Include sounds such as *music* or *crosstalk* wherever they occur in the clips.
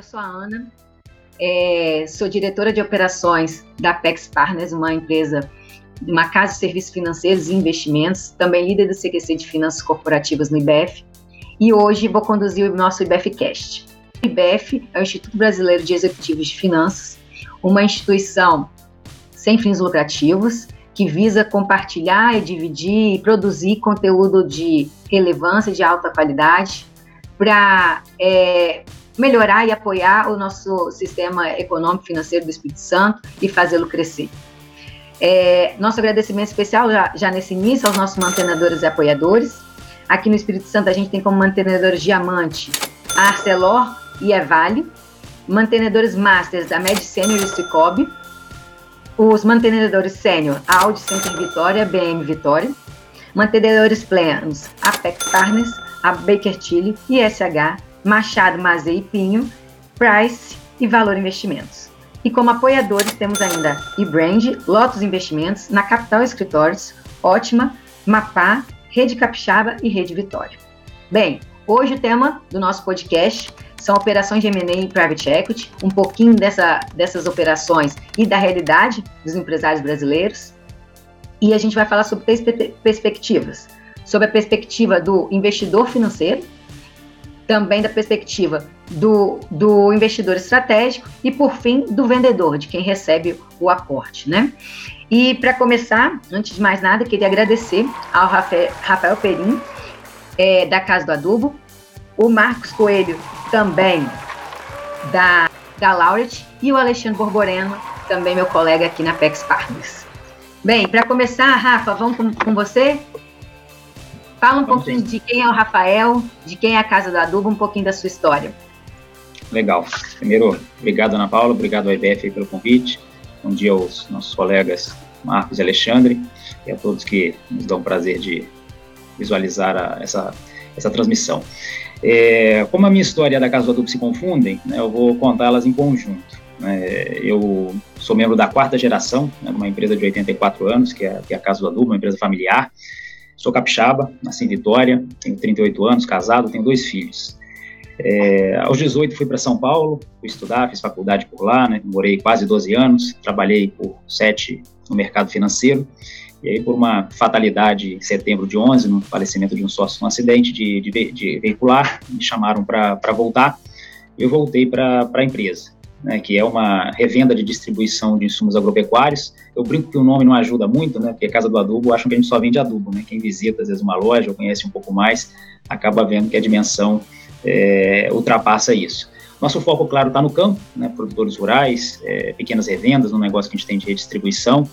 Eu sou a Ana, é, sou diretora de operações da Pex Partners, uma empresa, uma casa de serviços financeiros e investimentos, também líder do CQC de Finanças Corporativas no IBF, e hoje vou conduzir o nosso IBFcast. O IBF é o Instituto Brasileiro de Executivos de Finanças, uma instituição sem fins lucrativos que visa compartilhar e dividir e produzir conteúdo de relevância, de alta qualidade, para é, melhorar e apoiar o nosso sistema econômico financeiro do Espírito Santo e fazê-lo crescer. É, nosso agradecimento especial já, já, nesse início aos nossos mantenedores e apoiadores. Aqui no Espírito Santo a gente tem como mantenedores diamante a Arcelor e a Vale, mantenedores masters da Med Senior e Cicobi, os mantenedores sênior Audi Center Vitória, BM Vitória, mantenedores plenos Apex Partners, a Baker Tilly, ISH, Machado, Mazei e Pinho, Price e Valor Investimentos. E como apoiadores temos ainda eBrand, Lotus Investimentos, Na Capital Escritórios, Ótima, Mapá, Rede Capixaba e Rede Vitória. Bem, hoje o tema do nosso podcast são operações de M&A e Private Equity, um pouquinho dessa, dessas operações e da realidade dos empresários brasileiros. E a gente vai falar sobre três perspectivas. Sobre a perspectiva do investidor financeiro, também da perspectiva do, do investidor estratégico e, por fim, do vendedor, de quem recebe o aporte, né? E para começar, antes de mais nada, queria agradecer ao Rafael, Perim, é, da Casa do Adubo, o Marcos Coelho, também da, da Lauret, e o Alexandre Borboreno, também meu colega aqui na PEX Partners. Bem, para começar, Rafa, vamos com, com você? Fala um pouquinho de quem é o Rafael, de quem é a Casa do Adubo, um pouquinho da sua história. Legal. Primeiro, obrigado, Ana Paula, obrigado ao IBF pelo convite. Bom dia aos nossos colegas Marcos e Alexandre e a todos que nos dão o prazer de visualizar a, essa, essa transmissão. É, como a minha história e a da Casa do Adubo se confundem, né, eu vou contá-las em conjunto. Né. eu sou membro da quarta geração, né, uma empresa de 84 anos, que é, que é a Casa do Adubo, uma empresa familiar. Sou capixaba, nasci em Vitória, tenho 38 anos, casado, tenho dois filhos. É, aos 18 fui para São Paulo, fui estudar, fiz faculdade por lá, né, morei quase 12 anos, trabalhei por sete no mercado financeiro, e aí por uma fatalidade em setembro de 11, no falecimento de um sócio, um acidente de, de, de veicular, me chamaram para voltar, eu voltei para a empresa né, que é uma revenda de distribuição de insumos agropecuários. Eu brinco que o nome não ajuda muito, né, porque a Casa do Adubo acham que a gente só vende adubo. Né? Quem visita, às vezes, uma loja ou conhece um pouco mais, acaba vendo que a dimensão é, ultrapassa isso. Nosso foco, claro, está no campo, né, produtores rurais, é, pequenas revendas, no negócio que a gente tem de redistribuição.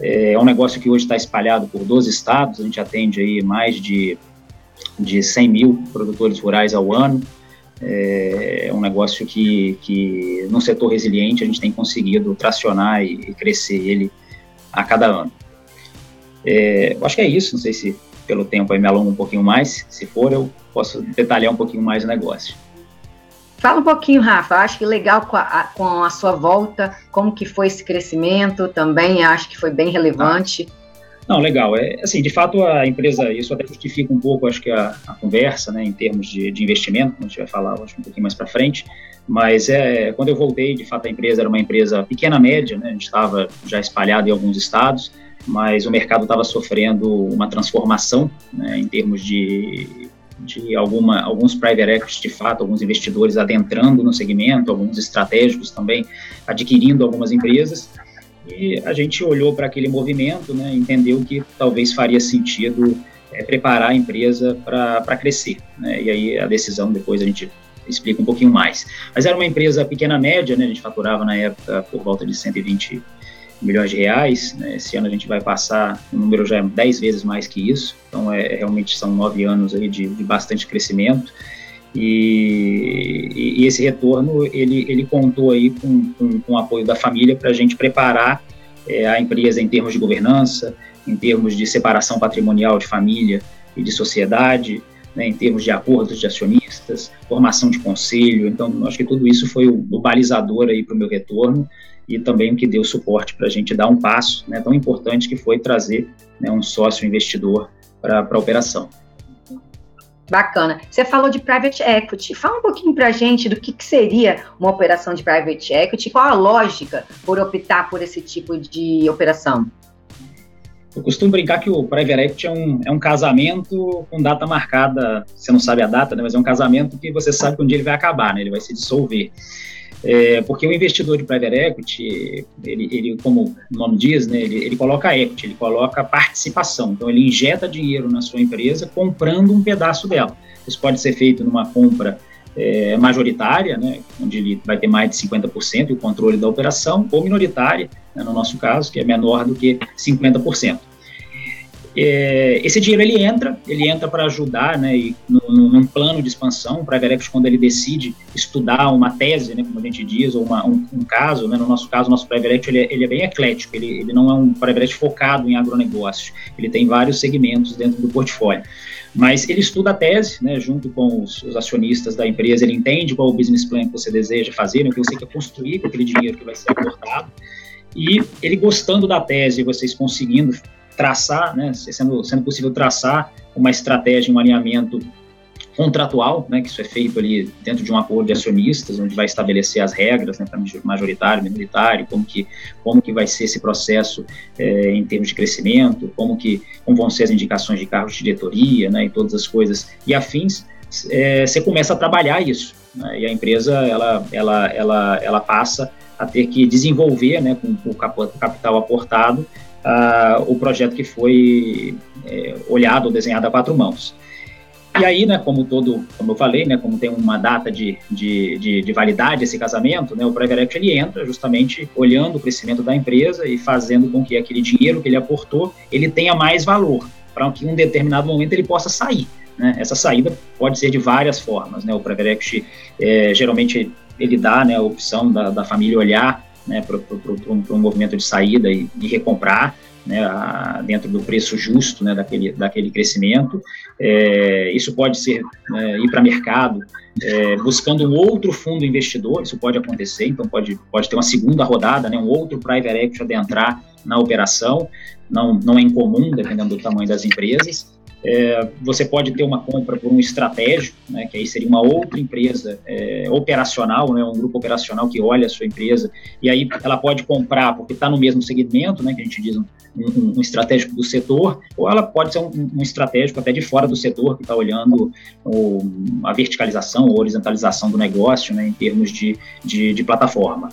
É, é um negócio que hoje está espalhado por 12 estados, a gente atende aí mais de, de 100 mil produtores rurais ao ano, é, um negócio que, que, no setor resiliente, a gente tem conseguido tracionar e crescer ele a cada ano. É, eu acho que é isso, não sei se pelo tempo aí me alongo um pouquinho mais, se for eu posso detalhar um pouquinho mais o negócio. Fala um pouquinho, Rafa, acho que legal com a, com a sua volta, como que foi esse crescimento também, acho que foi bem relevante. Ah não, legal. É, assim, de fato, a empresa, isso até justifica um pouco, acho que a, a conversa, né, em termos de, de investimento, a gente vai falar, acho, um pouquinho mais para frente, mas é, quando eu voltei, de fato, a empresa era uma empresa pequena, média, né, a gente estava já espalhado em alguns estados, mas o mercado estava sofrendo uma transformação, né, em termos de, de alguma, alguns private equity, de fato, alguns investidores adentrando no segmento, alguns estratégicos também adquirindo algumas empresas, e a gente olhou para aquele movimento, né, entendeu que talvez faria sentido é, preparar a empresa para crescer. Né, e aí a decisão depois a gente explica um pouquinho mais. Mas era uma empresa pequena média, né, a gente faturava na época por volta de 120 milhões de reais. Né, esse ano a gente vai passar, o número já é 10 vezes mais que isso, então é, realmente são nove anos aí de, de bastante crescimento. E, e, e, esse retorno ele, ele contou aí com, com, com o apoio da família para a gente preparar é, a empresa em termos de governança, em termos de separação patrimonial de família e de sociedade, né, em termos de acordos de acionistas, formação de conselho. Então, acho que tudo isso foi o, o balizador aí para o meu retorno e também o que deu suporte para a gente dar um passo né, tão importante que foi trazer né, um sócio investidor para a operação. Bacana. Você falou de private equity. Fala um pouquinho para a gente do que, que, seria uma operação de private equity, qual a lógica por optar por esse tipo de operação? Eu costumo brincar que o private equity é um, é um casamento com data marcada, você não sabe a data, né, mas é um casamento que você sabe que um dia ele vai acabar, né, ele vai se dissolver. É, porque o investidor de private equity, ele, ele como o nome diz, né, ele, ele, coloca equity, ele coloca participação. Então, ele injeta dinheiro na sua empresa comprando um pedaço dela. Isso pode ser feito numa compra é, majoritária, né, onde ele vai ter mais de 50% o controle da operação, ou minoritária, né, no nosso caso, que é menor do que 50%. É, esse dinheiro ele entra, ele entra para ajudar, né, e no, no, num plano de expansão, para a quando ele decide estudar uma tese, né, como a gente diz, ou uma, um, um, caso, né, no nosso caso, o nosso private ele, é, ele é bem eclético, ele, ele não é um private focado em agronegócio, ele tem vários segmentos dentro do portfólio. Mas ele estuda a tese, né, junto com os, os, acionistas da empresa, ele entende qual o business plan que você deseja fazer, né, o que você quer construir com aquele dinheiro que vai ser aportado, e ele gostando da tese, vocês conseguindo traçar, né, sendo, sendo possível traçar uma estratégia, um alinhamento contratual, né, que isso é feito ali dentro de um acordo de acionistas, onde vai estabelecer as regras, né, para majoritário, minoritário, como que, como que vai ser esse processo é, em termos de crescimento, como que como vão ser as indicações de cargos de diretoria, né, e todas as coisas e afins, é, você começa a trabalhar isso, né, e a empresa, ela, ela, ela, ela passa a ter que desenvolver, né, com o capital aportado, uh, o projeto que foi é, olhado desenhado a quatro mãos. E aí, né, como todo, como eu falei, né, como tem uma data de, de, de, de validade esse casamento, né, o Private Equity ele entra justamente olhando o crescimento da empresa e fazendo com que aquele dinheiro que ele aportou, ele tenha mais valor, para que em um determinado momento ele possa sair. Né? Essa saída pode ser de várias formas. Né? O Private Equity, é, geralmente, ele dá né, a opção da, da família olhar né, para um, movimento de saída e, recomprar, né, a, dentro do preço justo né, daquele, daquele crescimento. É, isso pode ser né, ir para mercado é, buscando um outro fundo investidor, isso pode acontecer, então pode, pode ter uma segunda rodada, né, um outro private equity adentrar na operação, não, não é incomum, dependendo do tamanho das empresas. É, você pode ter uma compra por um estratégico, né, que aí seria uma outra empresa é, operacional, né, um grupo operacional que olha a sua empresa, e aí ela pode comprar porque está no mesmo segmento, né, que a gente diz um, um, um estratégico do setor, ou ela pode ser um, um estratégico até de fora do setor, que está olhando o, a verticalização ou horizontalização do negócio né, em termos de, de, de plataforma.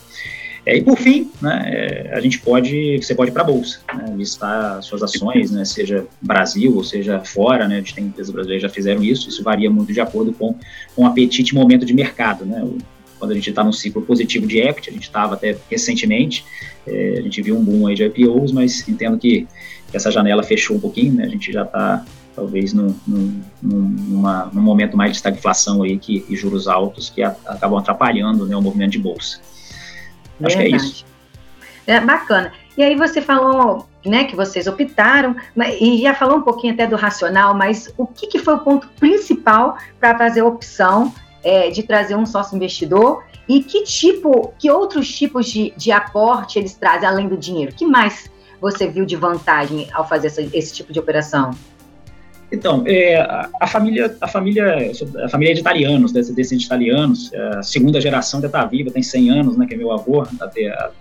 É, e por fim, né, é, a gente pode, você pode ir para a bolsa, né, listar suas ações, né, seja Brasil ou seja fora, né, a gente tem empresas brasileiras que já fizeram isso, isso varia muito de acordo com, com o apetite e momento de mercado, né, quando a gente está num ciclo positivo de equity, a gente estava até recentemente, é, a gente viu um boom aí de IPOs, mas entendo que essa janela fechou um pouquinho, né, a gente já está talvez num, num, numa, num momento mais de estagflação aí que, e juros altos que a, acabam atrapalhando né, o movimento de bolsa. Acho Verdade. que é isso. É bacana. E aí você falou, né, que vocês optaram, e já falou um pouquinho até do racional, mas o que, que foi o ponto principal para fazer a opção é, de trazer um sócio investidor? E que tipo, que outros tipos de, de aporte eles trazem além do dinheiro? que mais você viu de vantagem ao fazer essa, esse tipo de operação? Então, é, a, a, família, a família, a família é de italianos, descendentes de italianos, é, a segunda geração ainda está viva, tem 100 anos, né, que é meu avô, a,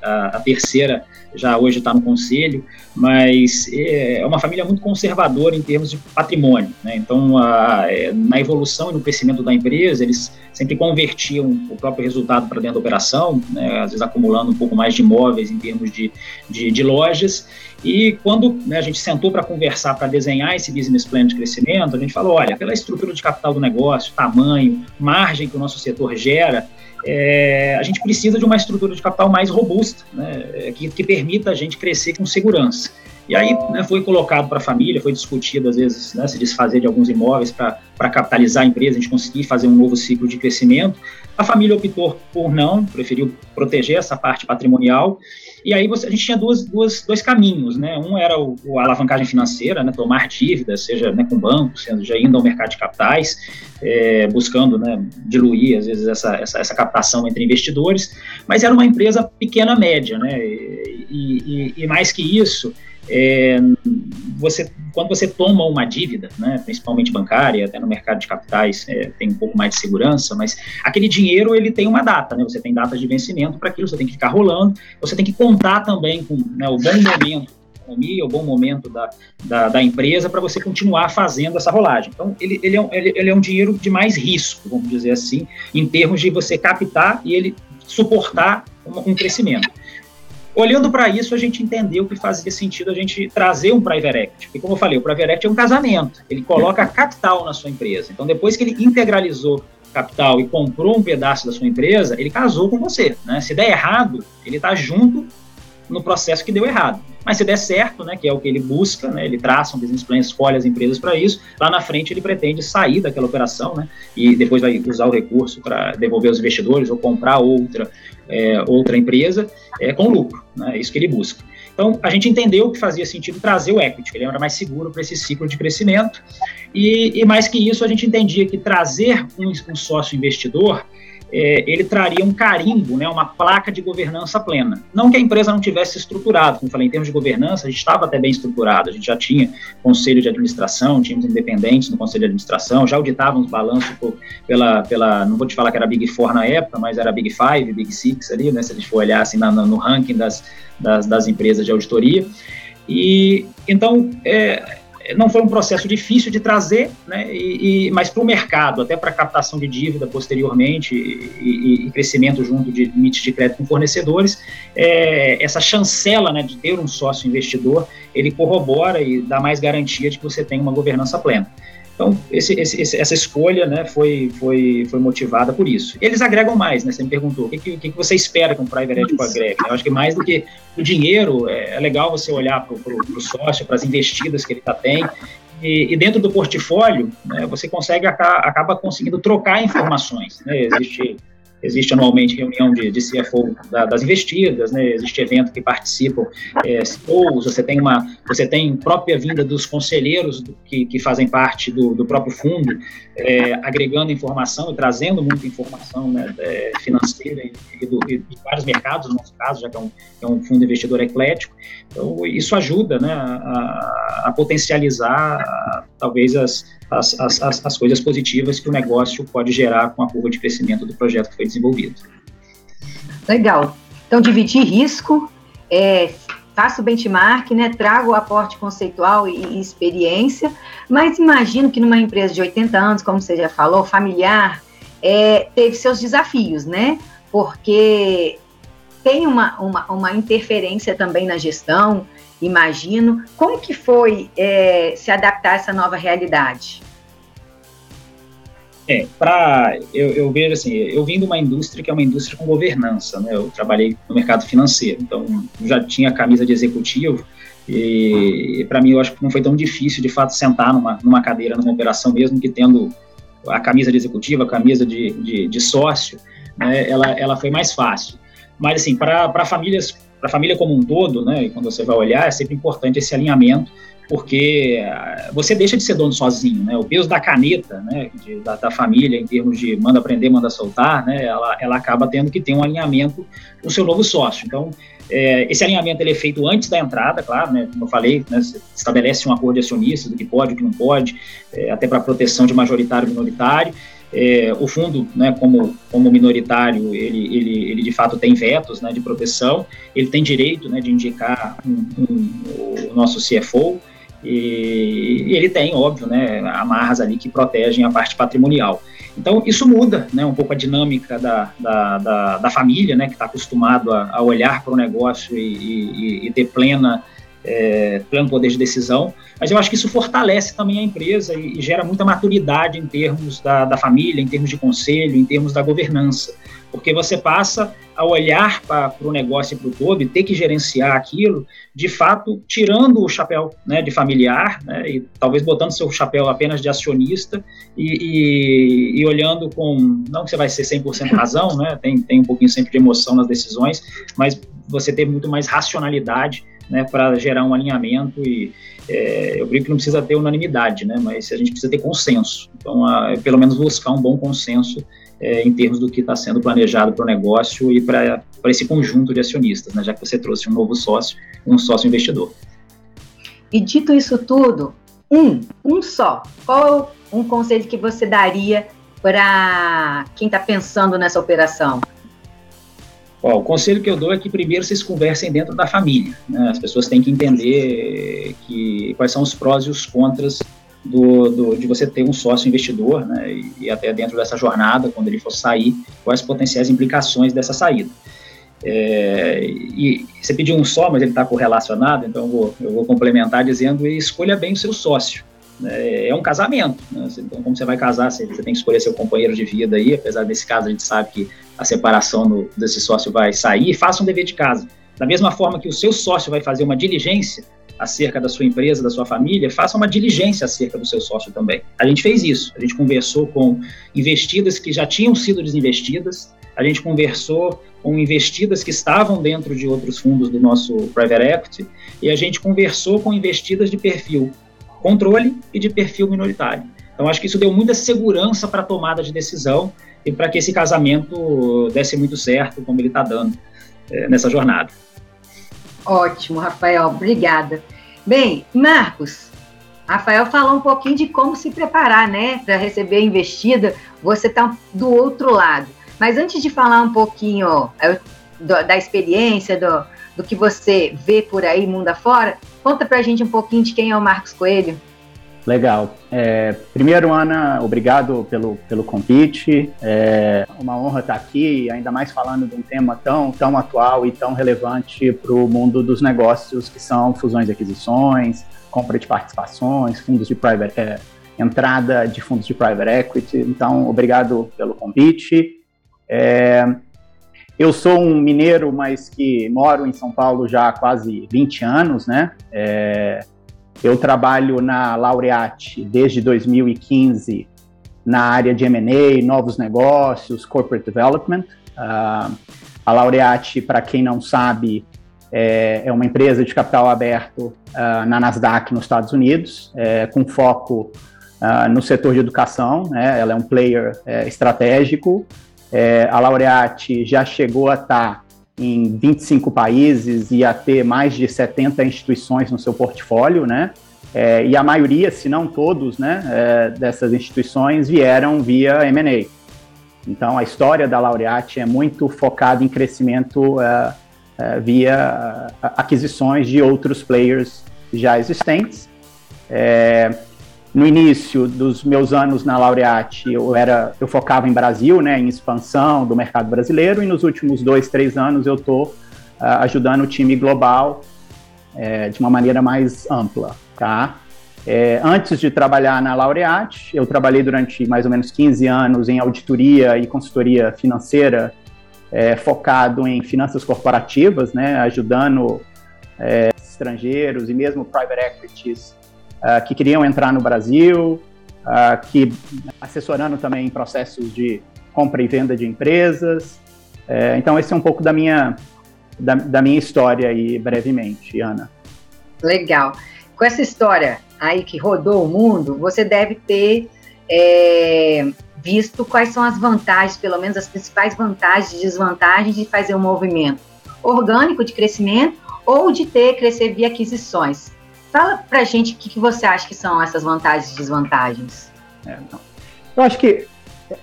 a, a terceira já hoje está no conselho, mas é, é uma família muito conservadora em termos de patrimônio, né, então é, na evolução e no crescimento da empresa, eles sempre convertiam o próprio resultado para dentro da operação, né, às vezes acumulando um pouco mais de imóveis em termos de, de, de lojas, e quando né, a gente sentou para conversar, para desenhar esse business plan de crescimento, a gente falou: olha, pela estrutura de capital do negócio, tamanho, margem que o nosso setor gera, é, a gente precisa de uma estrutura de capital mais robusta, né, que, que permita a gente crescer com segurança. E aí né, foi colocado para a família, foi discutido às vezes né, se desfazer de alguns imóveis para capitalizar a empresa, a gente conseguir fazer um novo ciclo de crescimento. A família optou por não, preferiu proteger essa parte patrimonial e aí você, a gente tinha duas, duas, dois caminhos, né? Um era o, a alavancagem financeira, né? tomar dívidas, seja né, com bancos, já indo ao mercado de capitais, é, buscando né, diluir, às vezes, essa, essa, essa, captação entre investidores, mas era uma empresa pequena, média, né? E, e, e mais que isso, é, você quando você toma uma dívida, né, principalmente bancária, até no mercado de capitais é, tem um pouco mais de segurança, mas aquele dinheiro ele tem uma data, né, você tem datas de vencimento para aquilo, você tem que ficar rolando, você tem que contar também com né, o bom momento economia, o bom momento da, da, da empresa para você continuar fazendo essa rolagem. Então, ele, ele, é um, ele, ele, é um dinheiro de mais risco, vamos dizer assim, em termos de você captar e ele suportar um, um crescimento. Olhando para isso, a gente entendeu que fazia sentido a gente trazer um private equity. Porque, como eu falei, o private equity é um casamento. Ele coloca capital na sua empresa. Então, depois que ele integralizou capital e comprou um pedaço da sua empresa, ele casou com você. Né? Se der errado, ele está junto no processo que deu errado. Mas se der certo, né, que é o que ele busca, né, ele traça um business plan, escolhe as empresas para isso, lá na frente ele pretende sair daquela operação, né, e depois vai usar o recurso para devolver os investidores ou comprar outra, é, outra empresa é, com lucro, né, é isso que ele busca. Então, a gente entendeu que fazia sentido trazer o equity, que ele era mais seguro para esse ciclo de crescimento, e, e, mais que isso, a gente entendia que trazer um, um sócio investidor é, ele traria um carimbo, né, uma placa de governança plena. Não que a empresa não tivesse estruturado, como falei, em termos de governança, a gente estava até bem estruturado, a gente já tinha conselho de administração, tínhamos independentes no conselho de administração, já auditávamos balanço por, pela, pela, não vou te falar que era Big Four na época, mas era Big Five, Big Six ali, né, se a gente for olhar assim na, no ranking das, das, das empresas de auditoria. E então, é, não foi um processo difícil de trazer, né, e, e mas para o mercado, até para captação de dívida posteriormente e, e, crescimento junto de limites de crédito com fornecedores, é, essa chancela né, de ter um sócio investidor, ele corrobora e dá mais garantia de que você tem uma governança plena. Então, esse, esse, essa escolha né, foi, foi, foi motivada por isso. Eles agregam mais, né? Você me perguntou, o que, que, que você espera que um private equity agregue? Eu acho que mais do que o dinheiro, é, é legal você olhar para o sócio, para as investidas que ele tá, tem, e, e, dentro do portfólio, né, você consegue, acaba conseguindo trocar informações. Né? Existe existe anualmente reunião de, de CFO da, das investidas, né? existe evento que participam é, você tem uma, você tem própria vinda dos conselheiros do, que, que fazem parte do, do próprio fundo, é, agregando informação e trazendo muita informação né, é, financeira e, e, do, e, de vários mercados, no nosso caso, já que é um, é um fundo investidor eclético. Então, isso ajuda né, a, a potencializar, talvez, as, as, as, as coisas positivas que o negócio pode gerar com a curva de crescimento do projeto que foi desenvolvido. Legal. Então, dividir risco, é, faço benchmark, né, trago o aporte conceitual e, e, experiência, mas imagino que numa empresa de 80 anos, como você já falou, familiar, é, teve seus desafios, né? Porque tem uma, uma, uma interferência também na gestão, imagino. Como que foi é, se adaptar a essa nova realidade? É, eu, eu, vejo assim, eu vim de uma indústria que é uma indústria com governança, né? Eu trabalhei no mercado financeiro, então já tinha camisa de executivo e, para mim eu acho que não foi tão difícil de fato sentar numa, numa cadeira numa operação mesmo que tendo a camisa de executivo, a camisa de, de, de sócio, né? Ela, ela foi mais fácil. Mas assim, para famílias, para a família como um todo, né? E quando você vai olhar, é sempre importante esse alinhamento porque ah, você deixa de ser dono sozinho, né? O peso da caneta, né, de, da, da, família em termos de manda aprender, manda soltar, né? Ela, ela acaba tendo que ter um alinhamento com o seu novo sócio. Então, é, esse alinhamento ele é feito antes da entrada, claro, né? Como eu falei, né, estabelece um acordo de acionistas do que pode, o que não pode, é, até para proteção de majoritário e minoritário. É, o fundo, né, como, como minoritário, ele, ele, ele de fato tem vetos né, de proteção, ele tem direito né, de indicar um, um, o nosso CFO, e, e ele tem, óbvio, né, amarras ali que protegem a parte patrimonial. Então, isso muda né, um pouco a dinâmica da, da, da, da família, né, que está acostumado a, a olhar para o negócio e, e, e ter plena, é, pleno poder de decisão, mas eu acho que isso fortalece também a empresa e, e gera muita maturidade em termos da, da família, em termos de conselho, em termos da governança. Porque você passa a olhar para o negócio e para o todo e ter que gerenciar aquilo, de fato, tirando o chapéu né, de familiar né, e talvez botando seu chapéu apenas de acionista e, e, e olhando com, não que você vai ser 100% razão, né, tem, tem um pouquinho sempre de emoção nas decisões, mas você ter muito mais racionalidade né, para gerar um alinhamento e é, eu brinco que não precisa ter unanimidade, né, mas a gente precisa ter consenso. Então, a, pelo menos buscar um bom consenso é, em termos do que está sendo planejado para o negócio e para esse conjunto de acionistas, né, já que você trouxe um novo sócio, um sócio investidor. E dito isso tudo, Um, um só. Qual um conselho que você daria para quem está pensando nessa operação? Ó, o conselho que eu dou é que primeiro vocês conversem dentro da família. Né? As pessoas têm que entender que, quais são os prós e os contras do, do, de você ter um sócio investidor, né? E, e, até dentro dessa jornada, quando ele for sair, quais potenciais implicações dessa saída. É, e você pediu um só, mas ele está correlacionado, então eu vou, eu vou complementar dizendo: escolha bem o seu sócio. Né? É um casamento. Né? Então, como você vai casar, você, você, tem que escolher seu companheiro de vida aí, apesar desse caso a gente sabe que a separação do, desse sócio vai sair, faça um dever de casa. Da mesma forma que o seu sócio vai fazer uma diligência acerca da sua empresa, da sua família, faça uma diligência acerca do seu sócio também. A gente fez isso. A gente conversou com investidas que já tinham sido desinvestidas, a gente conversou com investidas que estavam dentro de outros fundos do nosso private equity e a gente conversou com investidas de perfil controle e de perfil minoritário. Então, acho que isso deu muita segurança para a tomada de decisão e para que esse casamento desse muito certo, como ele está dando é, nessa jornada. Ótimo, Rafael, obrigada. Bem, Marcos, Rafael falou um pouquinho de como se preparar, né, para receber a investida. Você está do outro lado. Mas antes de falar um pouquinho ó, é, da experiência, do, do que você vê por aí, mundo afora, conta para a gente um pouquinho de quem é o Marcos Coelho. Legal. É, primeiro, Ana, obrigado pelo, pelo convite. É uma honra estar aqui, ainda mais falando de um tema tão, tão atual e tão relevante para o mundo dos negócios, que são fusões e aquisições, compra de participações, fundos de private, é, entrada de fundos de private equity. Então, obrigado pelo convite. É, eu sou um mineiro, mas que moro em São Paulo já há quase 20 anos, né? É, eu trabalho na Laureate desde 2015 na área de M&A, novos negócios, corporate development. Uh, a Laureate, para quem não sabe, é, é, uma empresa de capital aberto uh, na Nasdaq nos Estados Unidos, é, com foco uh, no setor de educação. Né? Ela é um player é, estratégico é, a Laureate já chegou a estar em 25 países e a ter mais de 70 instituições no seu portfólio, né? É, e a maioria, se não todos, né, é, dessas instituições vieram via M&A. Então, a história da Laureate é muito focada em crescimento é, é via aquisições de outros players já existentes. No início dos meus anos na Laureate, eu era, eu focava em Brasil, né, em expansão do mercado brasileiro, e nos últimos dois, três anos eu estou uh, ajudando o time global é, de uma maneira mais ampla, tá? É, antes de trabalhar na Laureate, eu trabalhei durante mais ou menos 15 anos em auditoria e consultoria financeira, é, focado em finanças corporativas, né, ajudando é, estrangeiros e mesmo private equities uh, que queriam entrar no Brasil, uh, que assessorando também em processos de compra e venda de empresas. Uh, então, esse é um pouco da minha, da, da minha história aí, brevemente, Ana. Legal. Com essa história aí que rodou o mundo, você deve ter é, visto quais são as vantagens, pelo menos as principais vantagens e desvantagens de fazer um movimento orgânico de crescimento ou de ter crescer via aquisições. Fala pra gente o que, que você acha que são essas vantagens e desvantagens. É, eu acho que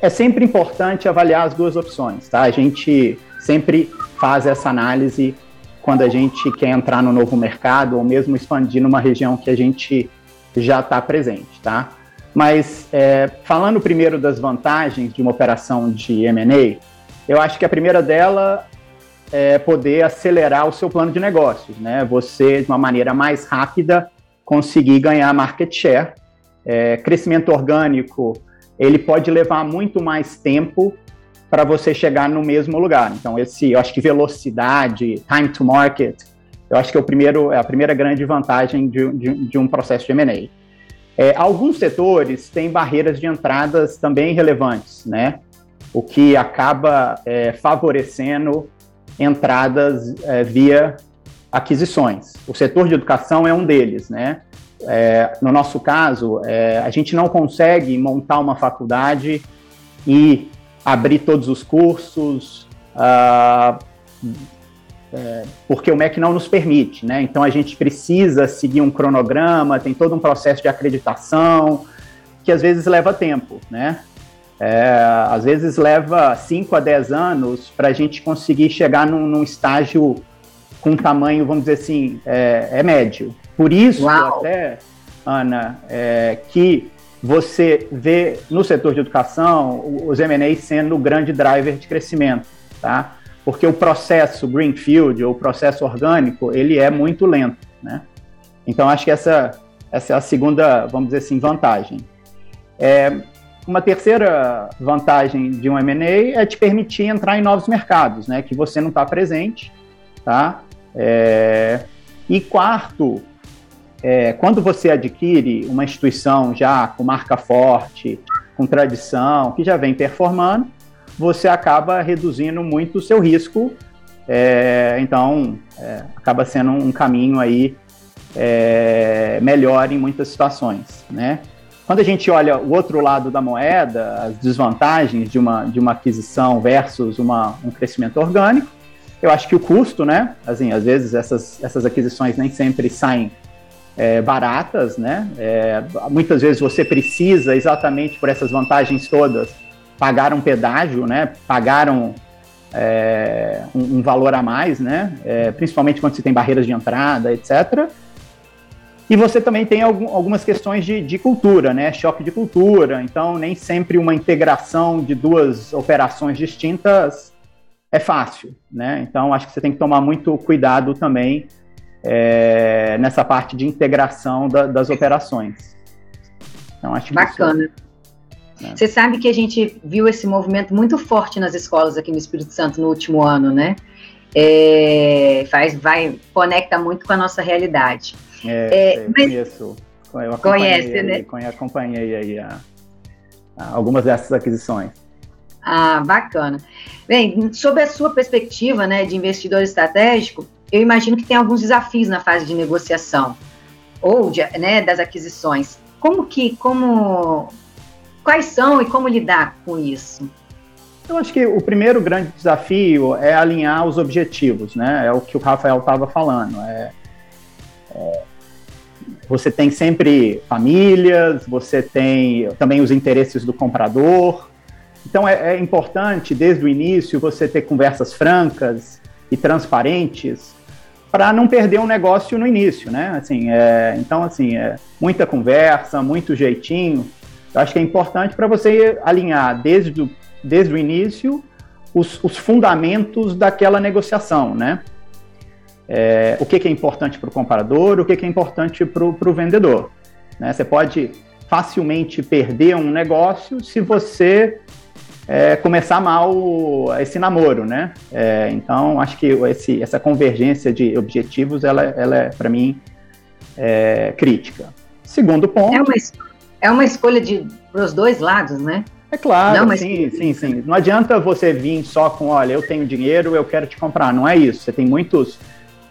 é sempre importante avaliar as duas opções, tá? A gente sempre faz essa análise quando a gente quer entrar no novo mercado ou mesmo expandir numa região que a gente já está presente, tá? Mas é, falando primeiro das vantagens de uma operação de M&A, eu acho que a primeira dela é, poder acelerar o seu plano de negócios, né? Você, de uma maneira mais rápida, conseguir ganhar market share. É, crescimento orgânico, ele pode levar muito mais tempo para você chegar no mesmo lugar. Então, esse, eu acho que velocidade, time to market, eu acho que é, o primeiro, é a primeira grande vantagem de, de, de um processo de M&A. É, alguns setores têm barreiras de entradas também relevantes, né? O que acaba é, favorecendo entradas é, via aquisições. O setor de educação é um deles, né? É, no nosso caso, é, a gente não consegue montar uma faculdade e abrir todos os cursos, uh, é, porque o MEC não nos permite, né? Então a gente precisa seguir um cronograma, tem todo um processo de acreditação que às vezes leva tempo, né? É, às vezes leva 5 a 10 anos para a gente conseguir chegar num, num, estágio com tamanho, vamos dizer assim, é, é médio. Por isso, Uau. até, Ana, é, que você vê no setor de educação os M&A sendo o grande driver de crescimento, tá? Porque o processo greenfield, ou o processo orgânico, ele é muito lento, né? Então, acho que essa, essa é a segunda, vamos dizer assim, vantagem. É, uma terceira vantagem de um M&A é te permitir entrar em novos mercados, né, que você não está presente, tá? É, e quarto, é, quando você adquire uma instituição já com marca forte, com tradição, que já vem performando, você acaba reduzindo muito o seu risco. É, então, é, acaba sendo um caminho aí é, melhor em muitas situações, né? Quando a gente olha o outro lado da moeda, as desvantagens de uma, de uma aquisição versus uma, um crescimento orgânico, eu acho que o custo, né? Assim, às vezes essas, essas aquisições nem sempre saem é, baratas, né? É, muitas vezes você precisa, exatamente por essas vantagens todas, pagar um pedágio, né? Pagar um, é, um, um valor a mais, né? É, principalmente quando você tem barreiras de entrada, etc. E você também tem algum, algumas questões de, de, cultura, né? Choque de cultura. Então, nem sempre uma integração de duas operações distintas é fácil, né? Então, acho que você tem que tomar muito cuidado também é, nessa parte de integração da, das operações. Então, acho Bacana. Isso, né? Você sabe que a gente viu esse movimento muito forte nas escolas aqui no Espírito Santo no último ano, né? É, faz, vai, conecta muito com a nossa realidade. É, é, conheço. Eu conhece, aí, né? Acompanhei aí a, a algumas dessas aquisições. Ah, bacana. Bem, sob a sua perspectiva né, de investidor estratégico, eu imagino que tem alguns desafios na fase de negociação ou de, né, das aquisições. Como que, como, quais são e como lidar com isso? Eu acho que o primeiro grande desafio é alinhar os objetivos, né? É o que o Rafael estava falando. É, é, você tem sempre famílias, você tem também os interesses do comprador. Então é, é importante, desde o início, você ter conversas francas e transparentes para não perder um negócio no início, né? Assim, é, então, assim, é, muita conversa, muito jeitinho. Eu acho que é importante para você alinhar desde o, desde o início os, os fundamentos daquela negociação, né? É, o que, que, é importante para o comprador, o que, que é importante para o vendedor. Né? Você pode facilmente perder um negócio se você é, começar mal esse namoro, né? É, então, acho que esse, essa convergência de objetivos, ela, ela é, para mim, é, crítica. Segundo ponto... É uma, é uma escolha para os dois lados, né? É claro, não, mas... sim, sim, sim. Não adianta você vir só com, olha, eu tenho dinheiro, eu quero te comprar. Não é isso. Você tem muitos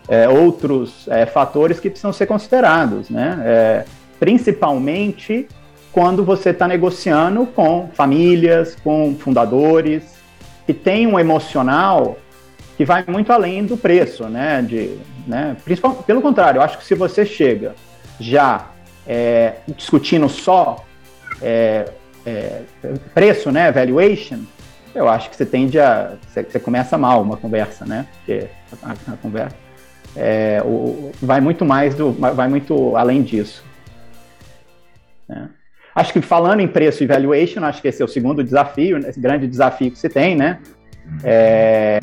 é, outros é, fatores que precisam ser considerados, né? É, principalmente quando você está negociando com famílias, com fundadores, que tem um emocional que vai muito além do preço, né? De, né? Pelo contrário, eu acho que se você chega já é, discutindo só é, é, preço, né? Valuation, eu acho que você tende a. Você, você começa mal uma conversa, né? Porque a, a conversa é, o, vai muito mais do, vai muito além disso. É. Acho que falando em preço e valuation, acho que esse é o segundo desafio, esse grande desafio que se tem, né? É,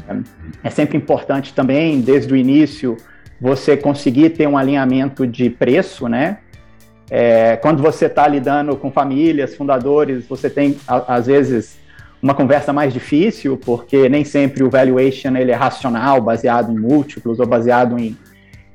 é sempre importante também, desde o início, você conseguir ter um alinhamento de preço, né? É, quando você está lidando com famílias, fundadores, você tem, às vezes, uma conversa mais difícil, porque nem sempre o valuation ele é racional, baseado em múltiplos ou baseado em,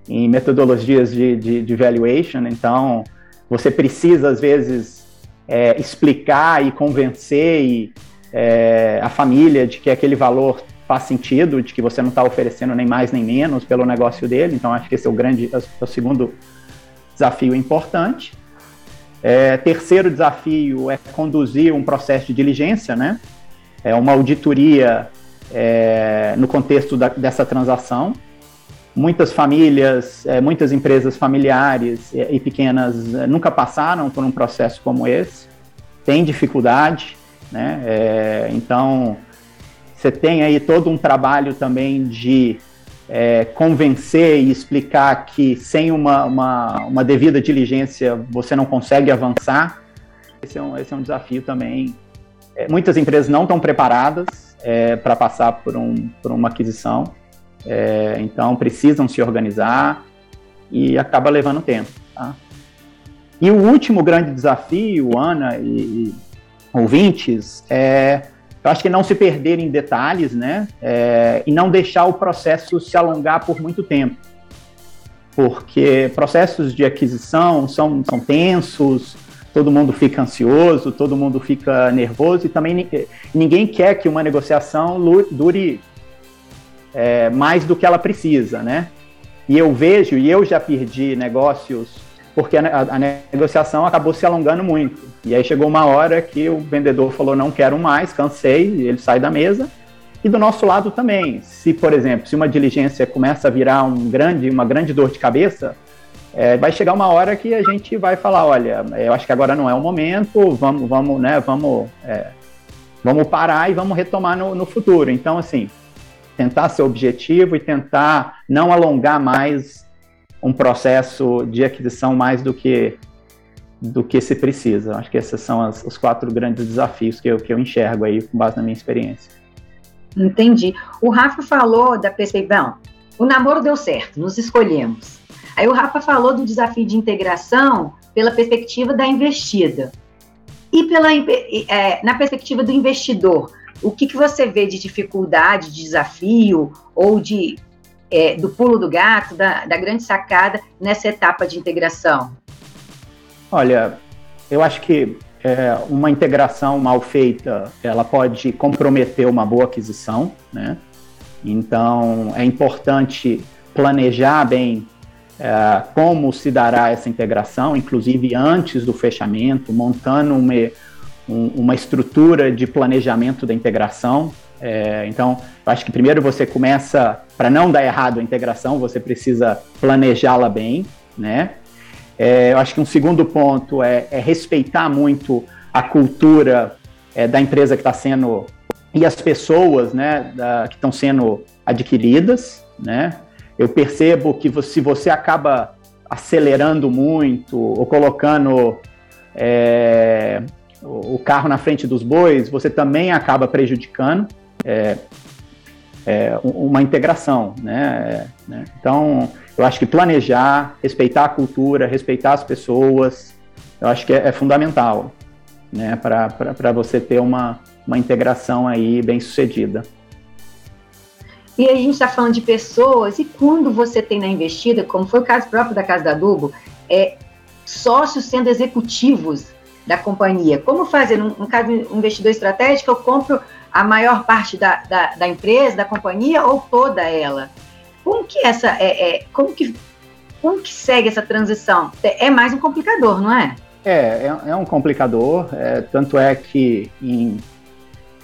em metodologias de, de, de valuation. Então, você precisa, às vezes, é, explicar e convencer e, é, a família de que aquele valor faz sentido, de que você não está oferecendo nem mais nem menos pelo negócio dele. Então, acho que esse é o grande, é o segundo desafio importante. É, terceiro desafio é conduzir um processo de diligência, né? É, uma auditoria é, no contexto da, dessa transação. muitas famílias, é, muitas empresas familiares e, e pequenas é, nunca passaram por um processo como esse, tem dificuldade, né? É, então, você tem aí todo um trabalho também de é, convencer e explicar que sem uma, uma, uma, devida diligência você não consegue avançar. Esse é um, esse é um desafio também. É, muitas empresas não estão preparadas é, para passar por, um, por uma aquisição, é, então precisam se organizar e acaba levando tempo. Tá? E o último grande desafio, Ana e, e ouvintes, é eu acho que não se perder em detalhes, né? É, e não deixar o processo se alongar por muito tempo. Porque processos de aquisição são, são tensos, todo mundo fica ansioso, todo mundo fica nervoso e também ninguém quer que uma negociação dure é, mais do que ela precisa, né? E eu vejo, e eu já perdi negócios porque a, a, negociação acabou se alongando muito. E aí chegou uma hora que o vendedor falou: não quero mais, cansei, ele sai da mesa. E do nosso lado também, se, por exemplo, se uma diligência começa a virar um grande, uma grande dor de cabeça, é, vai chegar uma hora que a gente vai falar: olha, eu acho que agora não é o momento, vamos, vamos, né, vamos, é, vamos parar e vamos retomar no, no futuro. Então, assim, tentar ser objetivo e tentar não alongar mais um processo de aquisição mais do que do que se precisa. Acho que esses são as, os quatro grandes desafios que eu, que eu enxergo aí com base na minha experiência. Entendi. O Rafa falou da perspectiva, o namoro deu certo, nos escolhemos. Aí o Rafa falou do desafio de integração pela perspectiva da investida. E pela, é, na perspectiva do investidor, o que, que você vê de dificuldade, de desafio ou de é, do pulo do gato, da, da grande sacada nessa etapa de integração? Olha, eu acho que é, uma integração mal feita, ela pode comprometer uma boa aquisição, né? Então, é importante planejar bem é, como se dará essa integração, inclusive antes do fechamento, montando uma, um, uma estrutura de planejamento da integração. É, então, acho que primeiro você começa, para não dar errado a integração, você precisa planejá-la bem, né? É, eu acho que um segundo ponto é, é respeitar muito a cultura é, da empresa que está sendo e as pessoas, né, da, que estão sendo adquiridas, né? Eu percebo que você, se você acaba acelerando muito ou colocando é, o carro na frente dos bois, você também acaba prejudicando é, é, uma integração, né? né? Então, eu acho que planejar, respeitar a cultura, respeitar as pessoas, eu acho que é, é fundamental, né? Para você ter uma, uma integração aí bem sucedida. E a gente está falando de pessoas, e quando você tem na investida, como foi o caso próprio da Casa da Adubo, é, sócios sendo executivos da companhia. Como fazer? No, caso do investidor estratégico, eu compro a maior parte da, da, da, empresa, da companhia ou toda ela? Como que essa é, é, como que como que segue essa transição? É mais um complicador, não é? É, é, é um complicador, é, tanto é que em,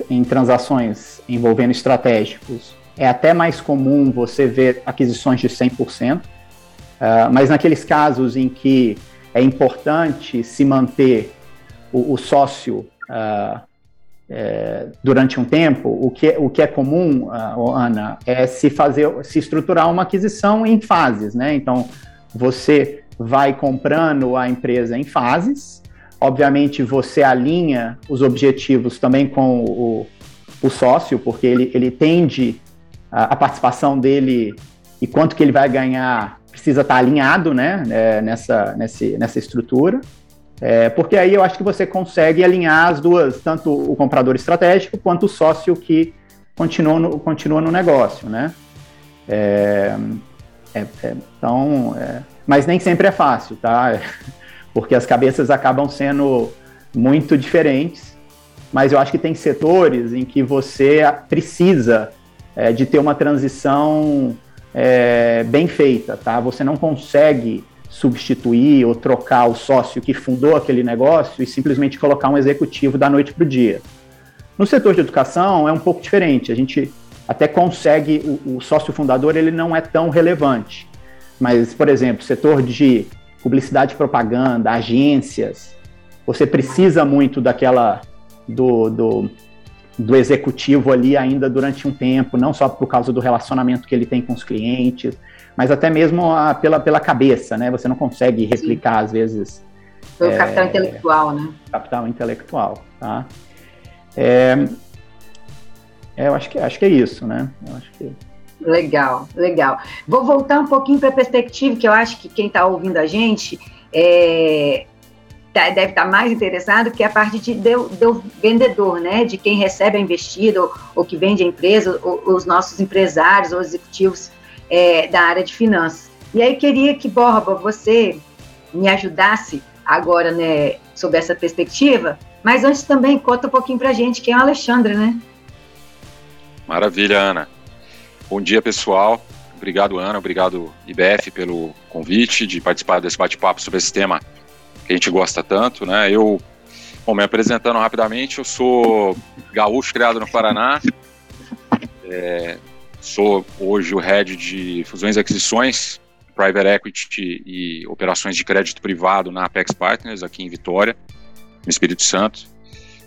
em transações envolvendo estratégicos é até mais comum você ver aquisições de 100%, uh, ah, mas naqueles casos em que é importante se manter o, o sócio uh, é, durante um tempo, o que, o que é comum, uh, Ana, é se fazer, se estruturar uma aquisição em fases, né? Então, você vai comprando a empresa em fases. Obviamente, você alinha os objetivos também com o, o sócio, porque ele, ele tende a, participação dele e quanto que ele vai ganhar precisa estar alinhado, né? É, nessa, nessa, nessa estrutura. É, porque aí eu acho que você consegue alinhar as duas, tanto o comprador estratégico quanto o sócio que continua no, continua no negócio, né? É, é, é então, é, mas nem sempre é fácil, tá? *laughs* Porque as cabeças acabam sendo muito diferentes, mas eu acho que tem setores em que você precisa é, de ter uma transição bem feita, tá? Você não consegue substituir ou trocar o sócio que fundou aquele negócio e simplesmente colocar um executivo da noite para o dia. No setor de educação é um pouco diferente. A gente até consegue, o, o sócio fundador ele não é tão relevante. Mas, por exemplo, setor de publicidade e propaganda, agências, você precisa muito daquela do, do, do executivo ali ainda durante um tempo, não só por causa do relacionamento que ele tem com os clientes, mas até mesmo a, pela, pela cabeça, né? Você não consegue replicar, Sim. às vezes. Foi o é, capital intelectual, né? Capital intelectual, tá? É, é, eu acho que, acho que é isso, né? Eu acho que... Legal, legal. Vou voltar um pouquinho para a perspectiva que eu acho que quem está ouvindo a gente é, deve estar tá mais interessado, que é a parte de, do, do, vendedor, né? De quem recebe a investida ou, ou que vende a empresa, ou, os nossos empresários ou executivos é, da área de finanças. E aí queria que, Borba, você me ajudasse agora, né, sobre essa perspectiva, mas antes também conta um pouquinho para a gente quem é o Alexandre, né? Maravilha, Ana. Bom dia, pessoal. Obrigado, Ana. Obrigado, IBF, pelo convite de participar desse bate-papo sobre esse tema que a gente gosta tanto, né? Eu, bom, me apresentando rapidamente, eu sou gaúcho criado no Paraná. É, sou hoje o head de fusões e aquisições, private equity e operações de crédito privado na Apex Partners, aqui em Vitória, no Espírito Santo.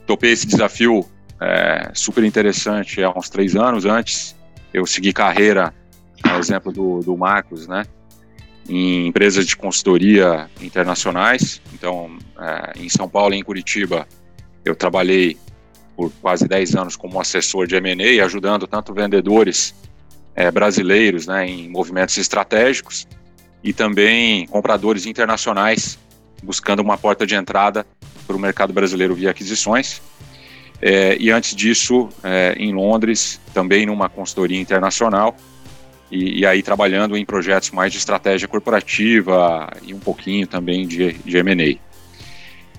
Topei esse desafio é, super interessante há uns três anos. Antes, eu segui carreira, a exemplo do, do Marcos, né? Em empresas de consultoria internacionais. Então, é, em São Paulo e em Curitiba, eu trabalhei por quase 10 anos como assessor de M&A, ajudando tanto vendedores é, brasileiros né, em movimentos estratégicos e também compradores internacionais buscando uma porta de entrada para o mercado brasileiro via aquisições. É, e antes disso, é, em Londres, também numa consultoria internacional, e, e, aí trabalhando em projetos mais de estratégia corporativa e um pouquinho também de, de M&A.